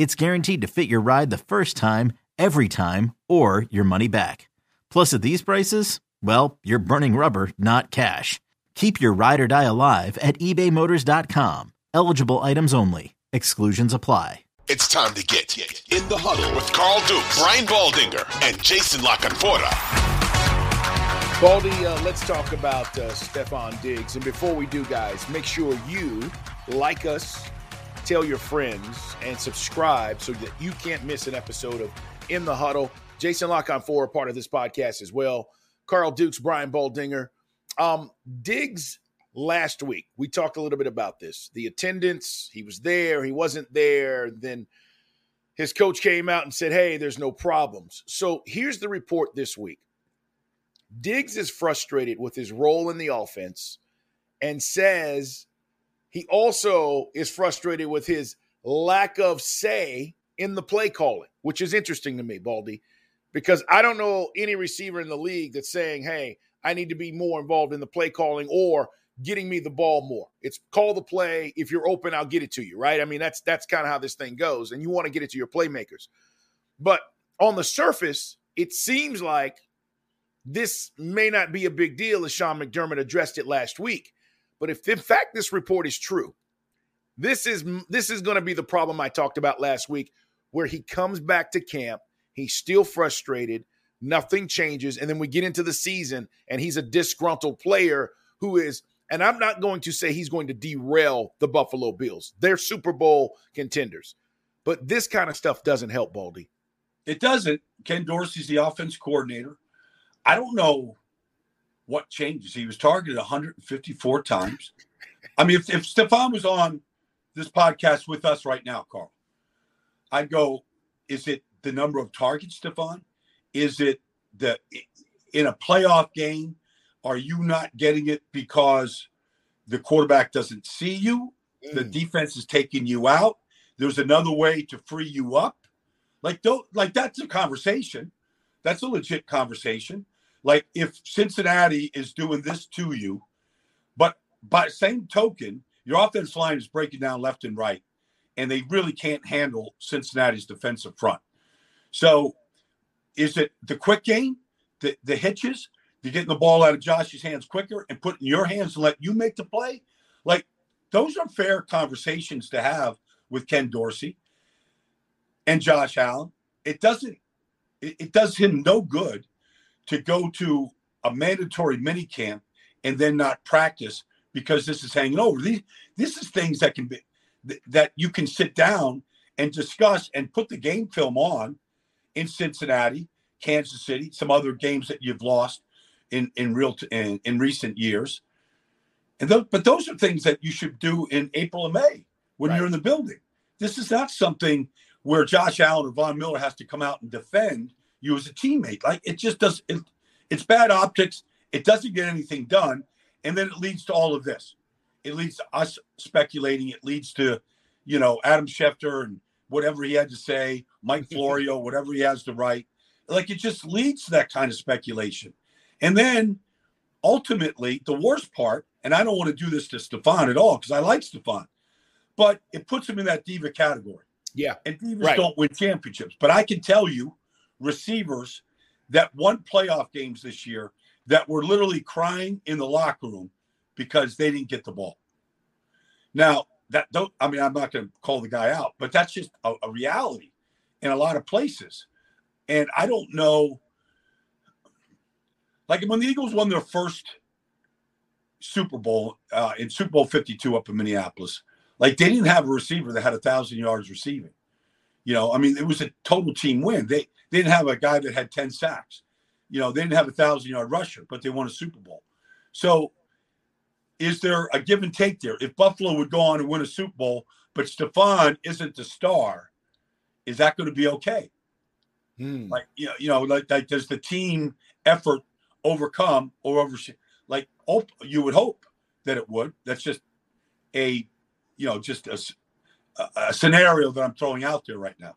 it's guaranteed to fit your ride the first time, every time, or your money back. Plus, at these prices, well, you're burning rubber, not cash. Keep your ride or die alive at ebaymotors.com. Eligible items only. Exclusions apply. It's time to get in the huddle with Carl Duke, Brian Baldinger, and Jason La Canfora. Baldy, uh, let's talk about uh, Stefon Diggs. And before we do, guys, make sure you like us, tell your friends, and subscribe so that you can't miss an episode of In the Huddle. Jason La Canfora, part of this podcast as well. Carl Dukes, Brian Baldinger. Um, Diggs last week, we talked a little bit about this. The attendance, he was there, he wasn't there. Then his coach came out and said, Hey, there's no problems. So here's the report this week Diggs is frustrated with his role in the offense and says he also is frustrated with his lack of say in the play calling, which is interesting to me, Baldy, because I don't know any receiver in the league that's saying, Hey, I need to be more involved in the play calling or getting me the ball more. It's call the play. If you're open, I'll get it to you, right? I mean, that's that's kind of how this thing goes. And you want to get it to your playmakers. But on the surface, it seems like this may not be a big deal as Sean McDermott addressed it last week. But if in fact this report is true, this is this is going to be the problem I talked about last week where he comes back to camp, he's still frustrated, nothing changes and then we get into the season and he's a disgruntled player who is and I'm not going to say he's going to derail the Buffalo Bills. They're Super Bowl contenders. But this kind of stuff doesn't help Baldy. It doesn't. Ken Dorsey's the offense coordinator. I don't know what changes. He was targeted 154 times. I mean, if, if Stefon was on this podcast with us right now, Carl, I'd go, is it the number of targets, Stefon? Is it the in a playoff game? Are you not getting it because the quarterback doesn't see you? Mm. The defense is taking you out. There's another way to free you up. Like don't like that's a conversation. That's a legit conversation. Like if Cincinnati is doing this to you, but by same token, your offense line is breaking down left and right, and they really can't handle Cincinnati's defensive front. So is it the quick game, the, the hitches, the getting the ball out of Josh's hands quicker and putting your hands and let you make the play? Like those are fair conversations to have with Ken Dorsey and Josh Allen. It doesn't it, it does him no good to go to a mandatory mini camp and then not practice because this is hanging over. These this is things that can be that you can sit down and discuss and put the game film on in Cincinnati, Kansas City, some other games that you've lost in in real t- in, in recent years. And those, but those are things that you should do in April and May when right. you're in the building. This is not something where Josh Allen or Von Miller has to come out and defend you as a teammate. Like it just does. It, it's bad optics. It doesn't get anything done, and then it leads to all of this. It leads to us speculating. It leads to, you know, Adam Schefter and whatever he had to say, Mike Florio, whatever he has to write. Like it just leads to that kind of speculation. And then ultimately, the worst part, and I don't want to do this to Stefon at all because I like Stefon, but it puts him in that diva category. Yeah. And divas right. don't win championships. But I can tell you, receivers that won playoff games this year that were literally crying in the locker room because they didn't get the ball. Now, that don't I mean I'm not going to call the guy out, but that's just a, a, reality in a lot of places. And I don't know. Like when the Eagles won their first Super Bowl uh, in Super Bowl 52 up in Minneapolis, like they didn't have a receiver that had a thousand yards receiving. You know, I mean, it was a total team win. They, they didn't have a guy that had 10 sacks. You know, they didn't have a thousand yard rusher, but they won a Super Bowl. So is there a give and take there? If Buffalo would go on and win a Super Bowl, but Stefon isn't the star, is that going to be okay? Hmm. Like you know, you know, like, like does the team effort overcome or over? Like you would hope that it would. That's just a, you know, just a, a scenario that I'm throwing out there right now.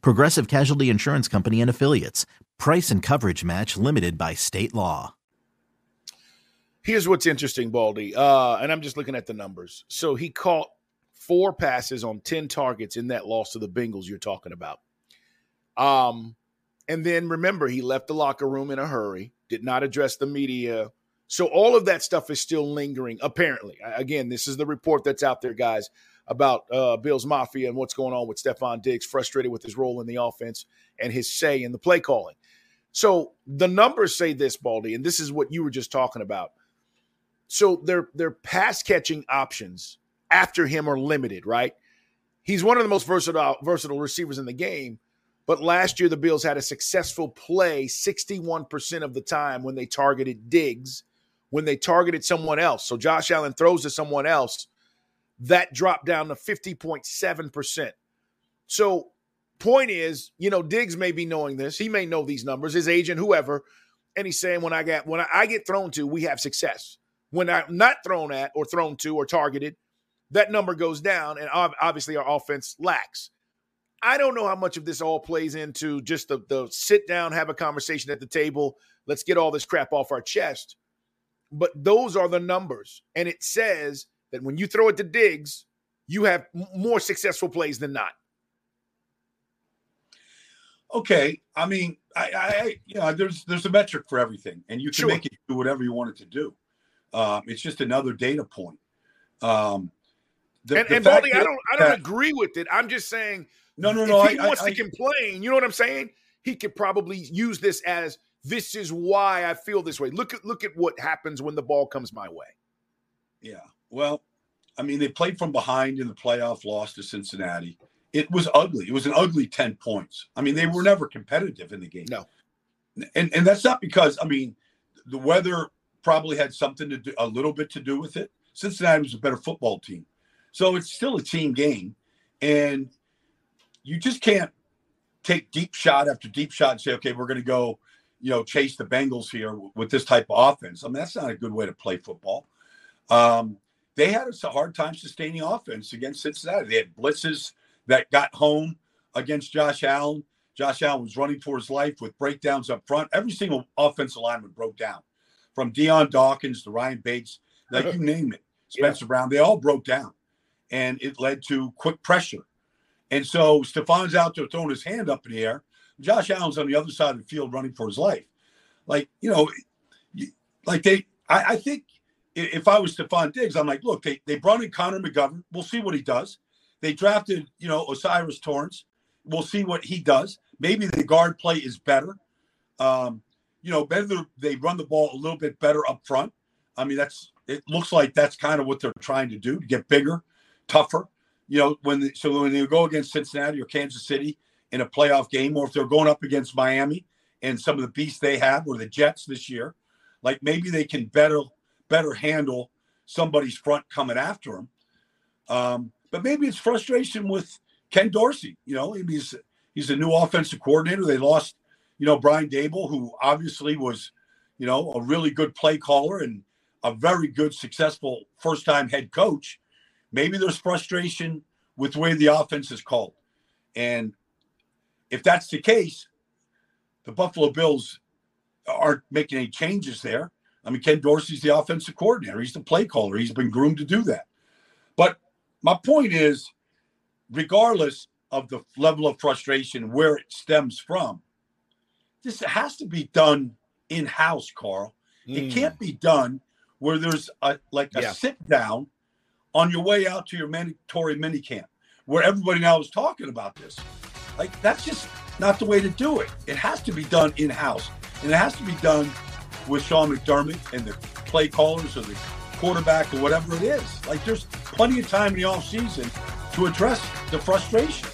Progressive Casualty Insurance Company and Affiliates. Price and coverage match limited by state law. Here's what's interesting, Baldy. Uh, and I'm just looking at the numbers. So he caught four passes on 10 targets in that loss to the Bengals you're talking about. Um, and then remember, he left the locker room in a hurry, did not address the media. So all of that stuff is still lingering, apparently. Again, this is the report that's out there, guys, about uh, Bills Mafia and what's going on with Stefon Diggs, frustrated with his role in the offense and his say in the play calling. So the numbers say this, Baldy, and this is what you were just talking about. So their their pass catching options after him are limited, right? He's one of the most versatile versatile receivers in the game. But last year, the Bills had a successful play 61% of the time when they targeted Diggs, when they targeted someone else. So Josh Allen throws to someone else, that dropped down to 50.7%. So, point is, you know, Diggs may be knowing this. He may know these numbers, his agent, whoever. And he's saying, when I get when I get thrown to, we have success. When I'm not thrown at or thrown to or targeted, that number goes down, and obviously our offense lacks. I don't know how much of this all plays into just the, the sit down, have a conversation at the table. Let's get all this crap off our chest. But those are the numbers. And it says that when you throw it to Diggs, you have more successful plays than not. Okay. I mean, I, I, you know, there's there's a metric for everything, and you can sure. make it do whatever you want it to do. Um, it's just another data point. Um, the, and, the and Baldy, I don't I don't that, agree with it. I'm just saying no, no, no. If he I, wants I, to complain, you know what I'm saying? He could probably use this as this is why I feel this way. Look at look at what happens when the ball comes my way. Yeah. Well, I mean, they played from behind in the playoff, loss to Cincinnati. It was ugly. It was an ugly 10 points. I mean, they were never competitive in the game. No. And and that's not because I mean the weather probably had something to do a little bit to do with it. Cincinnati was a better football team. So it's still a team game. And you just can't take deep shot after deep shot and say, okay, we're going to go, you know, chase the Bengals here with this type of offense. I mean, that's not a good way to play football. Um, they had a hard time sustaining offense against Cincinnati. They had blitzes that got home against Josh Allen. Josh Allen was running for his life with breakdowns up front. Every single offensive lineman broke down, from Dion Dawkins to Ryan Bates, like you name it, Spencer yeah. Brown. They all broke down, and it led to quick pressure and so Stefon's out there throwing his hand up in the air. Josh Allen's on the other side of the field running for his life. Like, you know, like they, I, I think if I was Stefon Diggs, I'm like, look, they, they brought in Connor McGovern. We'll see what he does. They drafted, you know, O'Cyrus Torrence. We'll see what he does. Maybe the guard play is better. Um, you know, better they run the ball a little bit better up front. I mean, that's it looks like that's kind of what they're trying to do to get bigger, tougher you know, when the, so when they go against Cincinnati or Kansas City in a playoff game, or if they're going up against Miami and some of the beasts they have, or the Jets this year, like maybe they can better better handle somebody's front coming after him. Um, but maybe it's frustration with Ken Dorsey. You know, he's he's a new offensive coordinator. They lost, you know, Brian Daboll, who obviously was, you know, a really good play caller and a very good, successful first time head coach. Maybe there's frustration with the way the offense is called. And if that's the case, the Buffalo Bills aren't making any changes there. I mean, Ken Dorsey's the offensive coordinator. He's the play caller. He's been groomed to do that. But my point is, regardless of the level of frustration where it stems from, this has to be done in house, Carl. Mm. It can't be done where there's a like a yeah. sit down on your way out to your mandatory mini camp where everybody now is talking about this. Like that's just not the way to do it. It has to be done in house, and it has to be done with Sean McDermott and the play callers or the quarterback or whatever it is. Like there's plenty of time in the off season to address the frustration.